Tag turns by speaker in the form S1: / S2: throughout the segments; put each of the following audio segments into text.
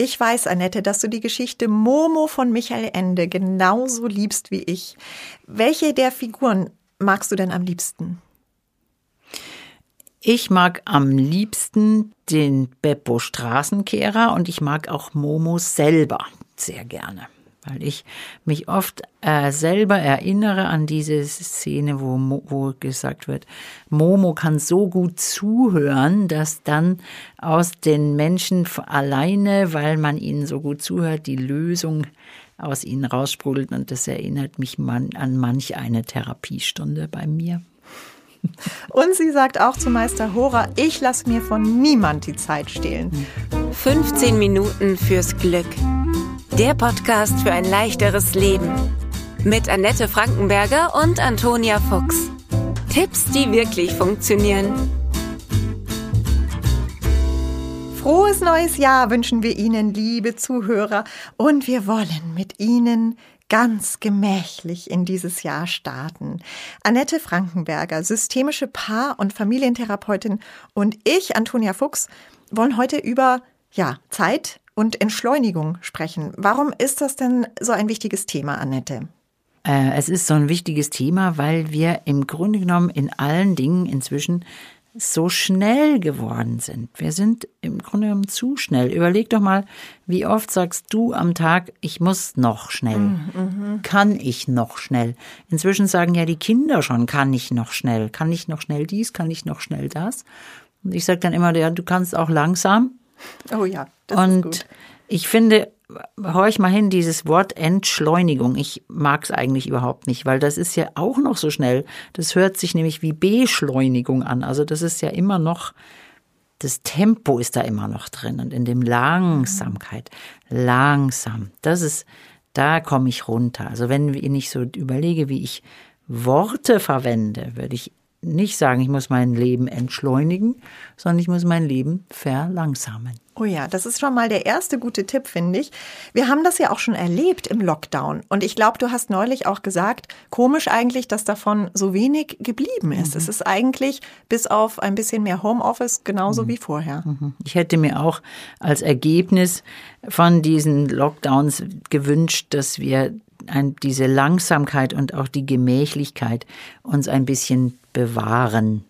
S1: Ich weiß, Annette, dass du die Geschichte Momo von Michael Ende genauso liebst wie ich. Welche der Figuren magst du denn am liebsten?
S2: Ich mag am liebsten den Beppo Straßenkehrer und ich mag auch Momo selber sehr gerne weil ich mich oft äh, selber erinnere an diese Szene, wo, wo gesagt wird, Momo kann so gut zuhören, dass dann aus den Menschen alleine, weil man ihnen so gut zuhört, die Lösung aus ihnen raussprudelt. Und das erinnert mich man, an manch eine Therapiestunde bei mir.
S1: Und sie sagt auch zu Meister Hora, ich lasse mir von niemand die Zeit stehlen.
S3: 15 Minuten fürs Glück. Der Podcast für ein leichteres Leben. Mit Annette Frankenberger und Antonia Fuchs. Tipps, die wirklich funktionieren.
S1: Frohes neues Jahr wünschen wir Ihnen, liebe Zuhörer. Und wir wollen mit Ihnen ganz gemächlich in dieses Jahr starten. Annette Frankenberger, systemische Paar- und Familientherapeutin und ich, Antonia Fuchs, wollen heute über ja, Zeit, und Entschleunigung sprechen. Warum ist das denn so ein wichtiges Thema, Annette?
S2: Äh, es ist so ein wichtiges Thema, weil wir im Grunde genommen in allen Dingen inzwischen so schnell geworden sind. Wir sind im Grunde genommen zu schnell. Überleg doch mal, wie oft sagst du am Tag, ich muss noch schnell. Mhm. Kann ich noch schnell? Inzwischen sagen ja die Kinder schon, kann ich noch schnell? Kann ich noch schnell dies? Kann ich noch schnell das? Und ich sage dann immer, ja, du kannst auch langsam.
S1: Oh ja. Das
S2: und ich finde, horch mal hin, dieses Wort Entschleunigung. Ich mag es eigentlich überhaupt nicht, weil das ist ja auch noch so schnell. Das hört sich nämlich wie Beschleunigung an. Also das ist ja immer noch, das Tempo ist da immer noch drin und in dem Langsamkeit. Langsam. Das ist, da komme ich runter. Also wenn ich so überlege, wie ich Worte verwende, würde ich nicht sagen, ich muss mein Leben entschleunigen, sondern ich muss mein Leben verlangsamen.
S1: Oh ja, das ist schon mal der erste gute Tipp, finde ich. Wir haben das ja auch schon erlebt im Lockdown. Und ich glaube, du hast neulich auch gesagt, komisch eigentlich, dass davon so wenig geblieben ist. Mhm. Es ist eigentlich bis auf ein bisschen mehr Homeoffice genauso mhm. wie vorher. Mhm.
S2: Ich hätte mir auch als Ergebnis von diesen Lockdowns gewünscht, dass wir ein, diese Langsamkeit und auch die Gemächlichkeit uns ein bisschen bewahren.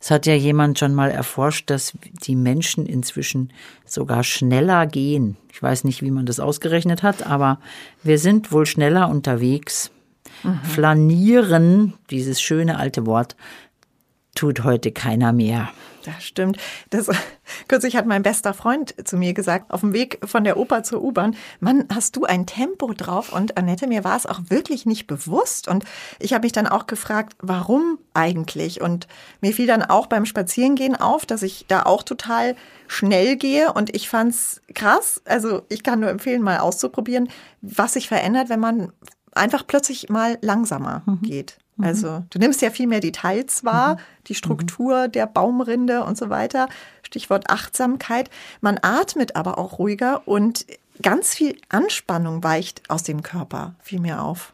S2: Es hat ja jemand schon mal erforscht, dass die Menschen inzwischen sogar schneller gehen. Ich weiß nicht, wie man das ausgerechnet hat, aber wir sind wohl schneller unterwegs. Mhm. Flanieren, dieses schöne alte Wort, tut heute keiner mehr.
S1: Das stimmt. Das, kürzlich hat mein bester Freund zu mir gesagt, auf dem Weg von der Oper zur U-Bahn, Mann, hast du ein Tempo drauf? Und Annette, mir war es auch wirklich nicht bewusst. Und ich habe mich dann auch gefragt, warum eigentlich? Und mir fiel dann auch beim Spazierengehen auf, dass ich da auch total schnell gehe. Und ich fand's krass. Also ich kann nur empfehlen, mal auszuprobieren, was sich verändert, wenn man einfach plötzlich mal langsamer mhm. geht. Mhm. Also du nimmst ja viel mehr Details wahr, mhm. die Struktur mhm. der Baumrinde und so weiter. Stichwort Achtsamkeit. Man atmet aber auch ruhiger und ganz viel Anspannung weicht aus dem Körper, fiel mir auf.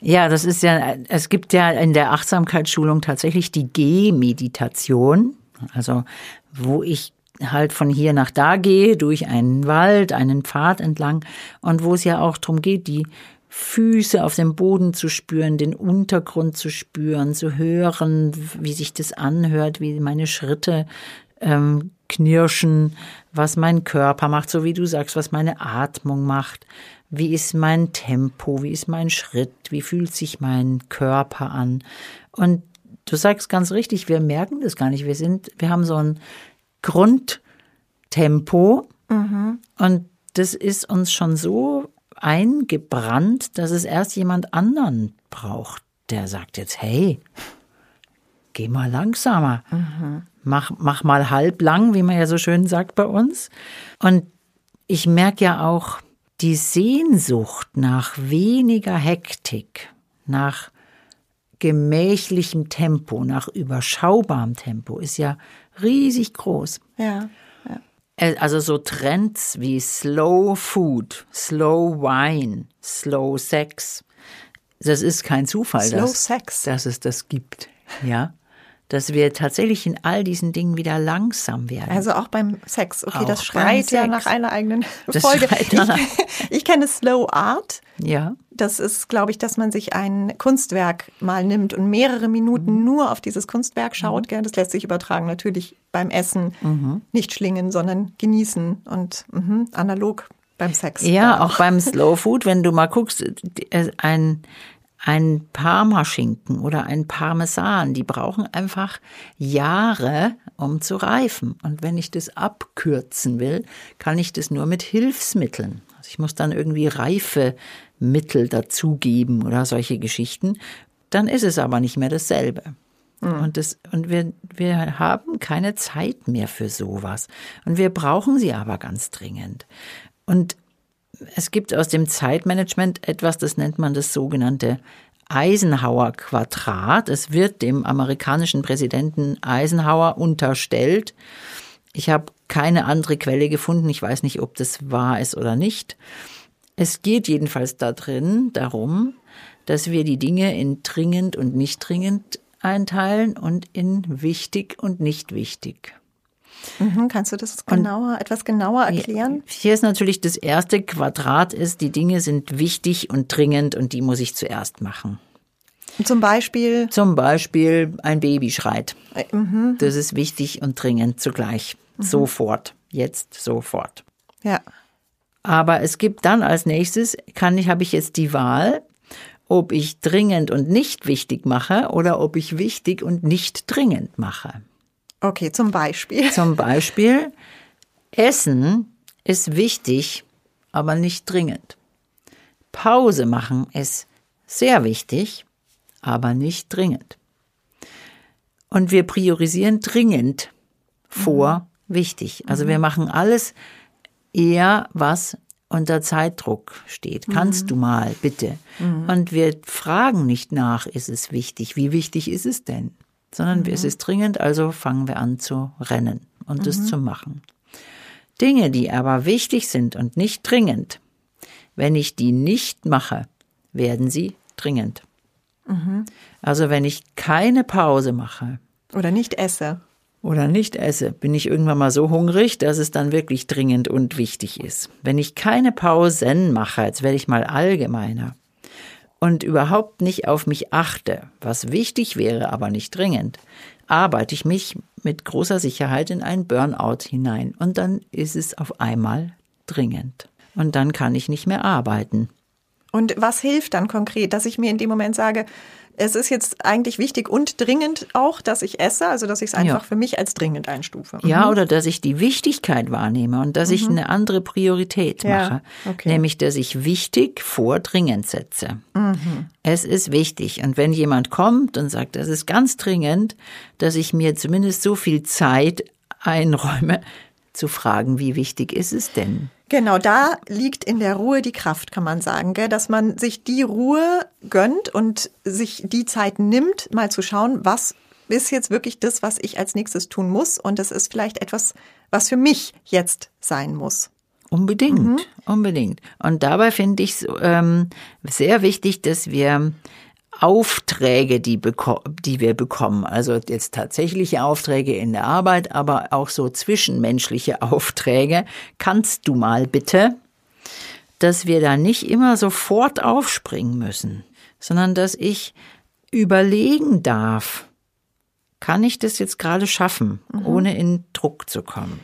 S2: Ja, das ist ja, es gibt ja in der Achtsamkeitsschulung tatsächlich die Gehmeditation, also wo ich halt von hier nach da gehe, durch einen Wald, einen Pfad entlang und wo es ja auch darum geht, die Füße auf dem Boden zu spüren, den Untergrund zu spüren, zu hören, wie sich das anhört, wie meine Schritte ähm, knirschen, was mein Körper macht, so wie du sagst, was meine Atmung macht, wie ist mein Tempo, wie ist mein Schritt, wie fühlt sich mein Körper an. Und du sagst ganz richtig, wir merken das gar nicht. Wir sind, wir haben so ein Grundtempo mhm. und das ist uns schon so eingebrannt, dass es erst jemand anderen braucht, der sagt jetzt, hey, geh mal langsamer, mhm. mach, mach mal halblang, wie man ja so schön sagt bei uns. Und ich merke ja auch, die Sehnsucht nach weniger Hektik, nach gemächlichem Tempo, nach überschaubarem Tempo ist ja riesig groß.
S1: Ja.
S2: Äh, also so Trends wie Slow Food, Slow Wine, Slow Sex. Das ist kein Zufall,
S1: Slow
S2: dass,
S1: Sex.
S2: dass es das gibt. Ja. Dass wir tatsächlich in all diesen Dingen wieder langsam werden.
S1: Also auch beim Sex. Okay,
S2: Auch
S1: das schreit ja nach einer eigenen
S2: Das
S1: Folge. Ich, ich kenne Slow Art.
S2: ja.
S1: Das ist, glaube ich, dass man sich ein Kunstwerk mal nimmt und mehrere Minuten
S2: Mhm.
S1: nur auf dieses Kunstwerk schaut. Gell? Das lässt sich übertragen natürlich beim Essen.
S2: Mhm.
S1: Nicht schlingen, sondern genießen und mhm, analog beim Sex.
S2: Ja,
S1: dann
S2: auch beim Slow Food, wenn du mal guckst, äh, ein, ein Parmaschinken oder ein Parmesan, die brauchen einfach Jahre, um zu reifen. Und wenn ich das abkürzen will, kann ich das nur mit Hilfsmitteln. Also ich muss dann irgendwie Reifemittel dazugeben oder solche Geschichten. Dann ist es aber nicht mehr dasselbe. Und, das, und wir, wir haben keine Zeit mehr für sowas. Und wir brauchen sie aber ganz dringend. Und es gibt aus dem Zeitmanagement etwas, das nennt man das sogenannte Eisenhower Quadrat. Es wird dem amerikanischen Präsidenten Eisenhower unterstellt. Ich habe keine andere Quelle gefunden. Ich weiß nicht, ob das wahr ist oder nicht. Es geht jedenfalls da drin darum, dass wir die Dinge in dringend und nicht dringend einteilen und in wichtig und nicht wichtig.
S1: Mhm, kannst du das genauer, etwas genauer erklären?
S2: Hier ist natürlich das erste Quadrat ist, die Dinge sind wichtig und dringend und die muss ich zuerst machen.
S1: Zum Beispiel,
S2: Zum Beispiel ein Baby schreit.
S1: äh, mhm,
S2: Das ist wichtig und dringend zugleich. Sofort. Jetzt sofort.
S1: ja.
S2: Aber es gibt dann als nächstes, kann ich, habe ich jetzt die Wahl, ob ich dringend und nicht wichtig mache oder ob ich wichtig und nicht dringend mache.
S1: Okay, zum Beispiel.
S2: Zum Beispiel, Essen ist wichtig, aber nicht dringend. Pause machen ist sehr wichtig, aber nicht dringend. Und wir priorisieren dringend vor wichtig. Also wir machen alles eher, was unter Zeitdruck steht. Kannst du mal, bitte. Und wir fragen nicht nach, ist es wichtig? Wie wichtig ist es denn? Sondern es ist dringend, also fangen wir an zu rennen und es zu machen. Dinge, die aber wichtig sind und nicht dringend, wenn ich die nicht mache, werden sie dringend. Also wenn ich keine Pause mache,
S1: Oder nicht esse.
S2: oder nicht esse, bin ich irgendwann mal so hungrig, dass es dann wirklich dringend und wichtig ist. Wenn ich keine Pausen mache, jetzt werde ich mal allgemeiner, und überhaupt nicht auf mich achte, was wichtig wäre, aber nicht dringend, arbeite ich mich mit großer Sicherheit in ein Burnout hinein und dann ist es auf einmal dringend. Und dann kann ich nicht mehr arbeiten.
S1: Und was hilft dann konkret, dass ich mir in dem Moment sage, es ist jetzt eigentlich wichtig und dringend auch, dass ich esse, also dass ich es einfach
S2: Ja.
S1: für mich als dringend einstufe.
S2: Ja, oder dass ich die Wichtigkeit wahrnehme und dass ich eine andere Priorität
S1: Mhm. Ja,
S2: mache.
S1: okay.
S2: Nämlich, dass ich wichtig vor dringend setze.
S1: Mhm.
S2: Es ist wichtig. Und wenn jemand kommt und sagt, das ist ganz dringend, dass ich mir zumindest so viel Zeit einräume, zu fragen, wie wichtig ist es denn?
S1: Genau, da liegt in der Ruhe die Kraft, kann man sagen, gell? dass man sich die Ruhe gönnt und sich die Zeit nimmt, mal zu schauen, was ist jetzt wirklich das, was ich als nächstes tun muss. Und das ist vielleicht etwas, was für mich jetzt sein muss.
S2: Unbedingt,
S1: Mhm.
S2: unbedingt. Und dabei finde ich es ähm, sehr wichtig, dass wir Aufträge, die, die wir bekommen, also jetzt tatsächliche Aufträge in der Arbeit, aber auch so zwischenmenschliche Aufträge, kannst du mal bitte, dass wir da nicht immer sofort aufspringen müssen, sondern dass ich überlegen darf, kann ich das jetzt gerade schaffen, ohne in Druck zu kommen?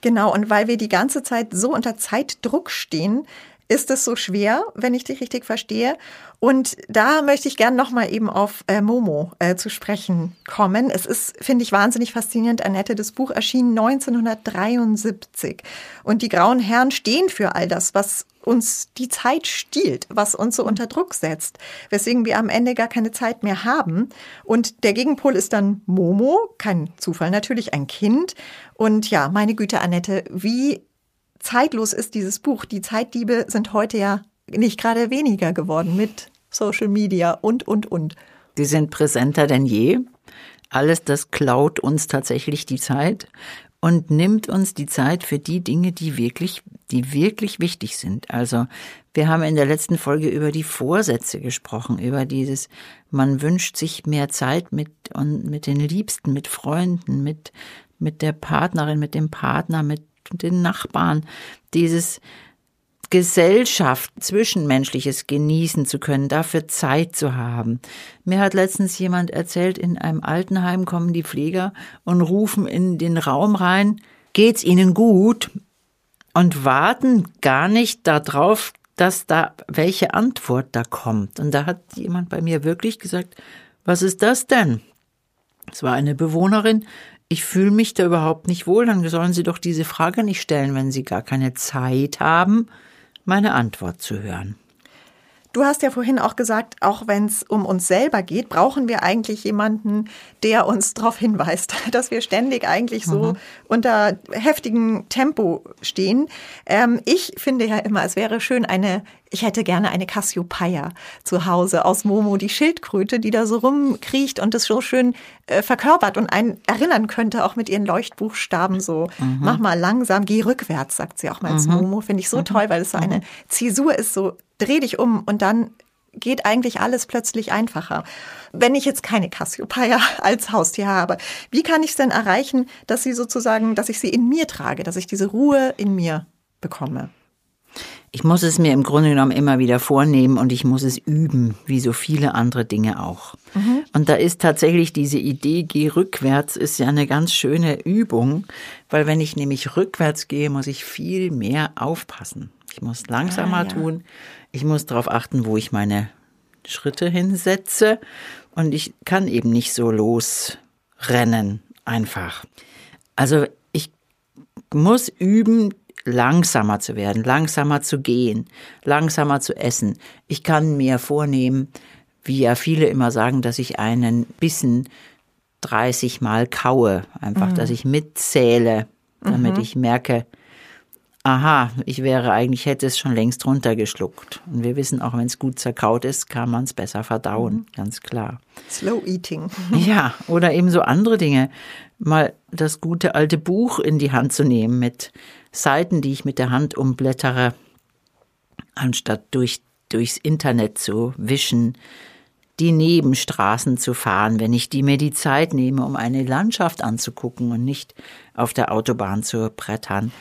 S1: Genau, und weil wir die ganze Zeit so unter Zeitdruck stehen, ist es so schwer, wenn ich dich richtig verstehe. Und da möchte ich gern nochmal eben auf äh, Momo äh, zu sprechen kommen. Es ist, finde ich, wahnsinnig faszinierend. Annette, das Buch erschien 1973. Und die grauen Herren stehen für all das, was uns die Zeit stiehlt, was uns so unter Druck setzt, weswegen wir am Ende gar keine Zeit mehr haben. Und der Gegenpol ist dann Momo, kein Zufall natürlich, ein Kind. Und ja, meine Güte, Annette, wie zeitlos ist dieses Buch? Die Zeitdiebe sind heute ja nicht gerade weniger geworden mit Social Media und, und, und.
S2: Die sind präsenter denn je. Alles das klaut uns tatsächlich die Zeit. und nimmt uns die Zeit für die Dinge, die wirklich, die wirklich wichtig sind. Also wir haben in der letzten Folge über die Vorsätze gesprochen, über dieses, man wünscht sich mehr Zeit mit und mit den Liebsten, mit Freunden, mit mit der Partnerin, mit dem Partner, mit den Nachbarn. Dieses Gesellschaft, Zwischenmenschliches genießen zu können, dafür Zeit zu haben. Mir hat letztens jemand erzählt, in einem Altenheim kommen die Pfleger und rufen in den Raum rein, geht's Ihnen gut? Und warten gar nicht darauf, dass da welche Antwort da kommt. Und da hat jemand bei mir wirklich gesagt, was ist das denn? Es war eine Bewohnerin, ich fühle mich da überhaupt nicht wohl, dann sollen Sie doch diese Frage nicht stellen, wenn Sie gar keine Zeit haben, meine Antwort zu hören.
S1: Du hast ja vorhin auch gesagt, auch wenn es um uns selber geht, brauchen wir eigentlich jemanden, der uns darauf hinweist, dass wir ständig eigentlich so mhm. unter heftigem Tempo stehen. Ähm, ich finde ja immer, es wäre schön, eine, ich hätte gerne eine Cassiopeia zu Hause aus Momo, die Schildkröte, die da so rumkriecht und das so schön äh, verkörpert und einen erinnern könnte, auch mit ihren Leuchtbuchstaben so, mhm. mach mal langsam, geh rückwärts, sagt sie auch mal mhm. Momo. Finde ich so mhm. toll, weil es so eine mhm. Zäsur ist, so dreh dich um und dann geht eigentlich alles plötzlich einfacher. Wenn ich jetzt keine Cassiopeia als Haustier habe, wie kann ich es denn erreichen, dass sie sozusagen, dass ich sie in mir trage, dass ich diese Ruhe in mir bekomme?
S2: Ich muss es mir im Grunde genommen immer wieder vornehmen und ich muss es üben, wie so viele andere Dinge auch. Mhm. Und da ist tatsächlich diese Idee, geh rückwärts, ist ja eine ganz schöne Übung, weil wenn ich nämlich rückwärts gehe, muss ich viel mehr aufpassen. Ich muss langsamer ah, ja. tun. Ich muss darauf achten, wo ich meine Schritte hinsetze. Und ich kann eben nicht so losrennen, einfach. Also ich muss üben, langsamer zu werden, langsamer zu gehen, langsamer zu essen. Ich kann mir vornehmen, wie ja viele immer sagen, dass ich einen Bissen 30 Mal kaue. Einfach, mhm. dass ich mitzähle, damit mhm. ich merke, aha, ich wäre eigentlich, hätte es schon längst runtergeschluckt. Und wir wissen auch, wenn es gut zerkaut ist, kann man es besser verdauen, mhm. ganz klar.
S1: Slow Eating.
S2: Ja, oder eben so andere Dinge. Mal das gute alte Buch in die Hand zu nehmen mit Seiten, die ich mit der Hand umblättere, anstatt durch, durchs Internet zu wischen, die Nebenstraßen zu fahren, wenn ich die mir die Zeit nehme, um eine Landschaft anzugucken und nicht auf der Autobahn zu brettern.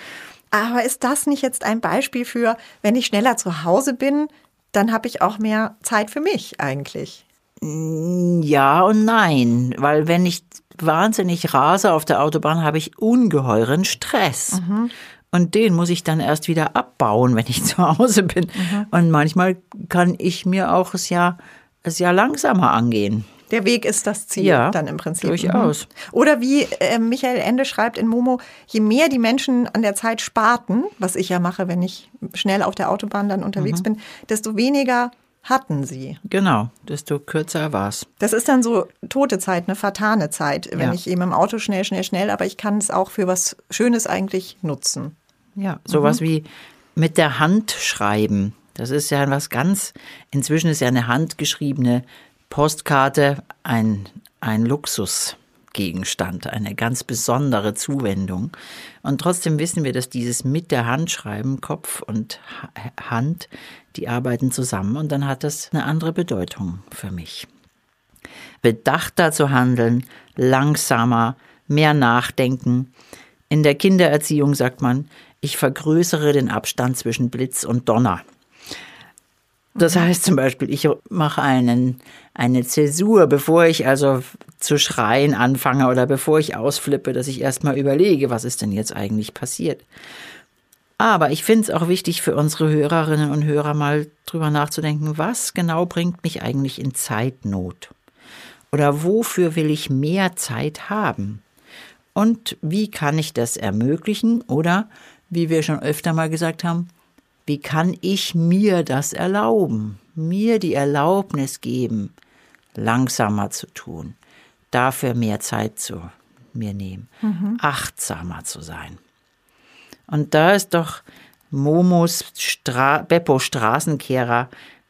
S1: Aber ist das nicht jetzt ein Beispiel für, wenn ich schneller zu Hause bin, dann habe ich auch mehr Zeit für mich eigentlich?
S2: Ja und nein, weil wenn ich wahnsinnig rase auf der Autobahn, habe ich ungeheuren Stress. Mhm. Und den muss ich dann erst wieder abbauen, wenn ich zu Hause bin. Mhm. Und manchmal kann ich mir auch es ja, es ja langsamer angehen.
S1: Der Weg ist das Ziel ja, dann im Prinzip.
S2: Durchaus.
S1: Mhm. Oder wie äh, Michael Ende schreibt in Momo, je mehr die Menschen an der Zeit sparten, was ich ja mache, wenn ich schnell auf der Autobahn dann unterwegs mhm. bin, desto weniger hatten sie.
S2: Genau, desto kürzer war es.
S1: Das ist dann so tote Zeit, eine vertane Zeit, wenn ja. ich eben im Auto schnell, schnell, schnell, aber ich kann es auch für was Schönes eigentlich nutzen.
S2: Ja, sowas mhm. wie mit der Hand schreiben. Das ist ja was ganz, inzwischen ist ja eine handgeschriebene Postkarte ein, ein Luxusgegenstand, eine ganz besondere Zuwendung. Und trotzdem wissen wir, dass dieses mit der Hand schreiben, Kopf und Hand, die arbeiten zusammen und dann hat das eine andere Bedeutung für mich. Bedachter zu handeln, langsamer, mehr nachdenken. In der Kindererziehung sagt man, ich vergrößere den Abstand zwischen Blitz und Donner. Das heißt zum Beispiel, ich mache einen, eine Zäsur, bevor ich also zu schreien anfange oder bevor ich ausflippe, dass ich erstmal überlege, was ist denn jetzt eigentlich passiert. Aber ich finde es auch wichtig für unsere Hörerinnen und Hörer mal drüber nachzudenken, was genau bringt mich eigentlich in Zeitnot? Oder wofür will ich mehr Zeit haben? Und wie kann ich das ermöglichen? Oder, wie wir schon öfter mal gesagt haben, wie kann ich mir das erlauben? Mir die Erlaubnis geben, langsamer zu tun, dafür mehr Zeit zu mir nehmen, mhm. achtsamer zu sein. Und da ist doch Momos Stra Beppo Straßenkehrer,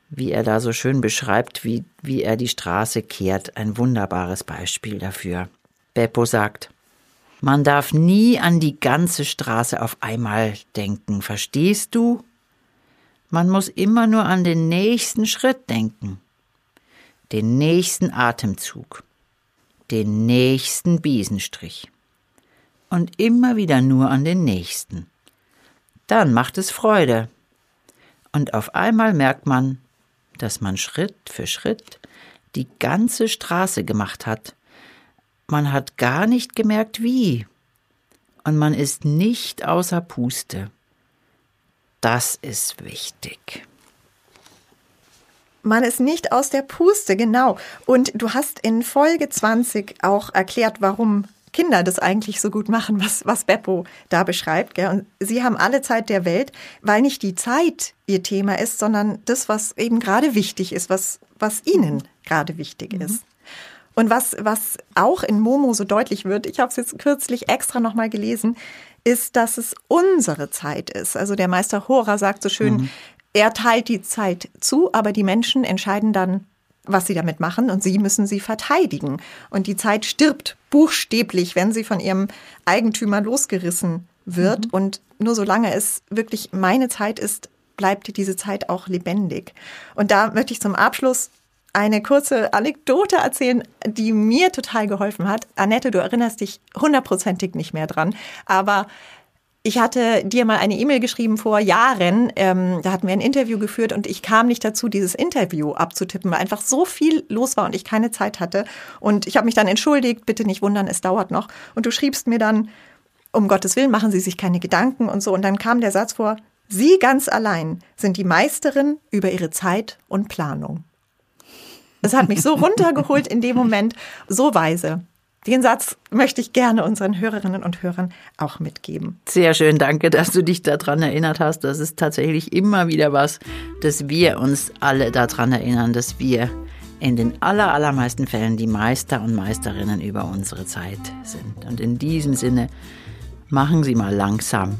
S2: wie er da so schön beschreibt, wie, wie er die Straße kehrt, ein wunderbares Beispiel dafür. Beppo sagt, Man darf nie an die ganze Straße auf einmal denken, verstehst du? Man muss immer nur an den nächsten Schritt denken, den nächsten Atemzug, den nächsten Biesenstrich und immer wieder nur an den nächsten. Dann macht es Freude. Und auf einmal merkt man, dass man Schritt für Schritt die ganze Straße gemacht hat. Man hat gar nicht gemerkt, wie. Und man ist nicht außer Puste. Das ist wichtig.
S1: Man ist nicht aus der Puste, genau. Und du hast in Folge 20 auch erklärt, warum Kinder das eigentlich so gut machen, was, was Beppo da beschreibt. Gell? Und sie haben alle Zeit der Welt, weil nicht die Zeit ihr Thema ist, sondern das, was eben gerade wichtig ist, was, was ihnen gerade wichtig mhm. ist. Und was, was auch in Momo so deutlich wird, ich habe es jetzt kürzlich extra nochmal gelesen, ist, dass es unsere Zeit ist. Also der Meister Hora sagt so schön, mhm. er teilt die Zeit zu, aber die Menschen entscheiden dann, was sie damit machen und sie müssen sie verteidigen. Und die Zeit stirbt buchstäblich, wenn sie von ihrem Eigentümer losgerissen wird. Mhm. Und nur solange es wirklich meine Zeit ist, bleibt diese Zeit auch lebendig. Und da möchte ich zum Abschluss eine kurze Anekdote erzählen, die mir total geholfen hat. Annette, du erinnerst dich hundertprozentig nicht mehr dran, aber ich hatte dir mal eine E-Mail geschrieben vor Jahren. Ähm, da hatten wir ein Interview geführt und ich kam nicht dazu, dieses Interview abzutippen, weil einfach so viel los war und ich keine Zeit hatte. Und ich habe mich dann entschuldigt, bitte nicht wundern, es dauert noch. Und du schriebst mir dann, um Gottes Willen, machen Sie sich keine Gedanken und so. Und dann kam der Satz vor, Sie ganz allein sind die Meisterin über Ihre Zeit und Planung. Es hat mich so runtergeholt in dem Moment, so weise. Den Satz möchte ich gerne unseren Hörerinnen und Hörern auch mitgeben.
S2: Sehr schön, danke, dass du dich daran erinnert hast. Das ist tatsächlich immer wieder was, dass wir uns alle daran erinnern, dass wir in den aller, allermeisten Fällen die Meister und Meisterinnen über unsere Zeit sind. Und in diesem Sinne, machen Sie mal langsam.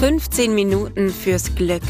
S3: 15 Minuten fürs Glück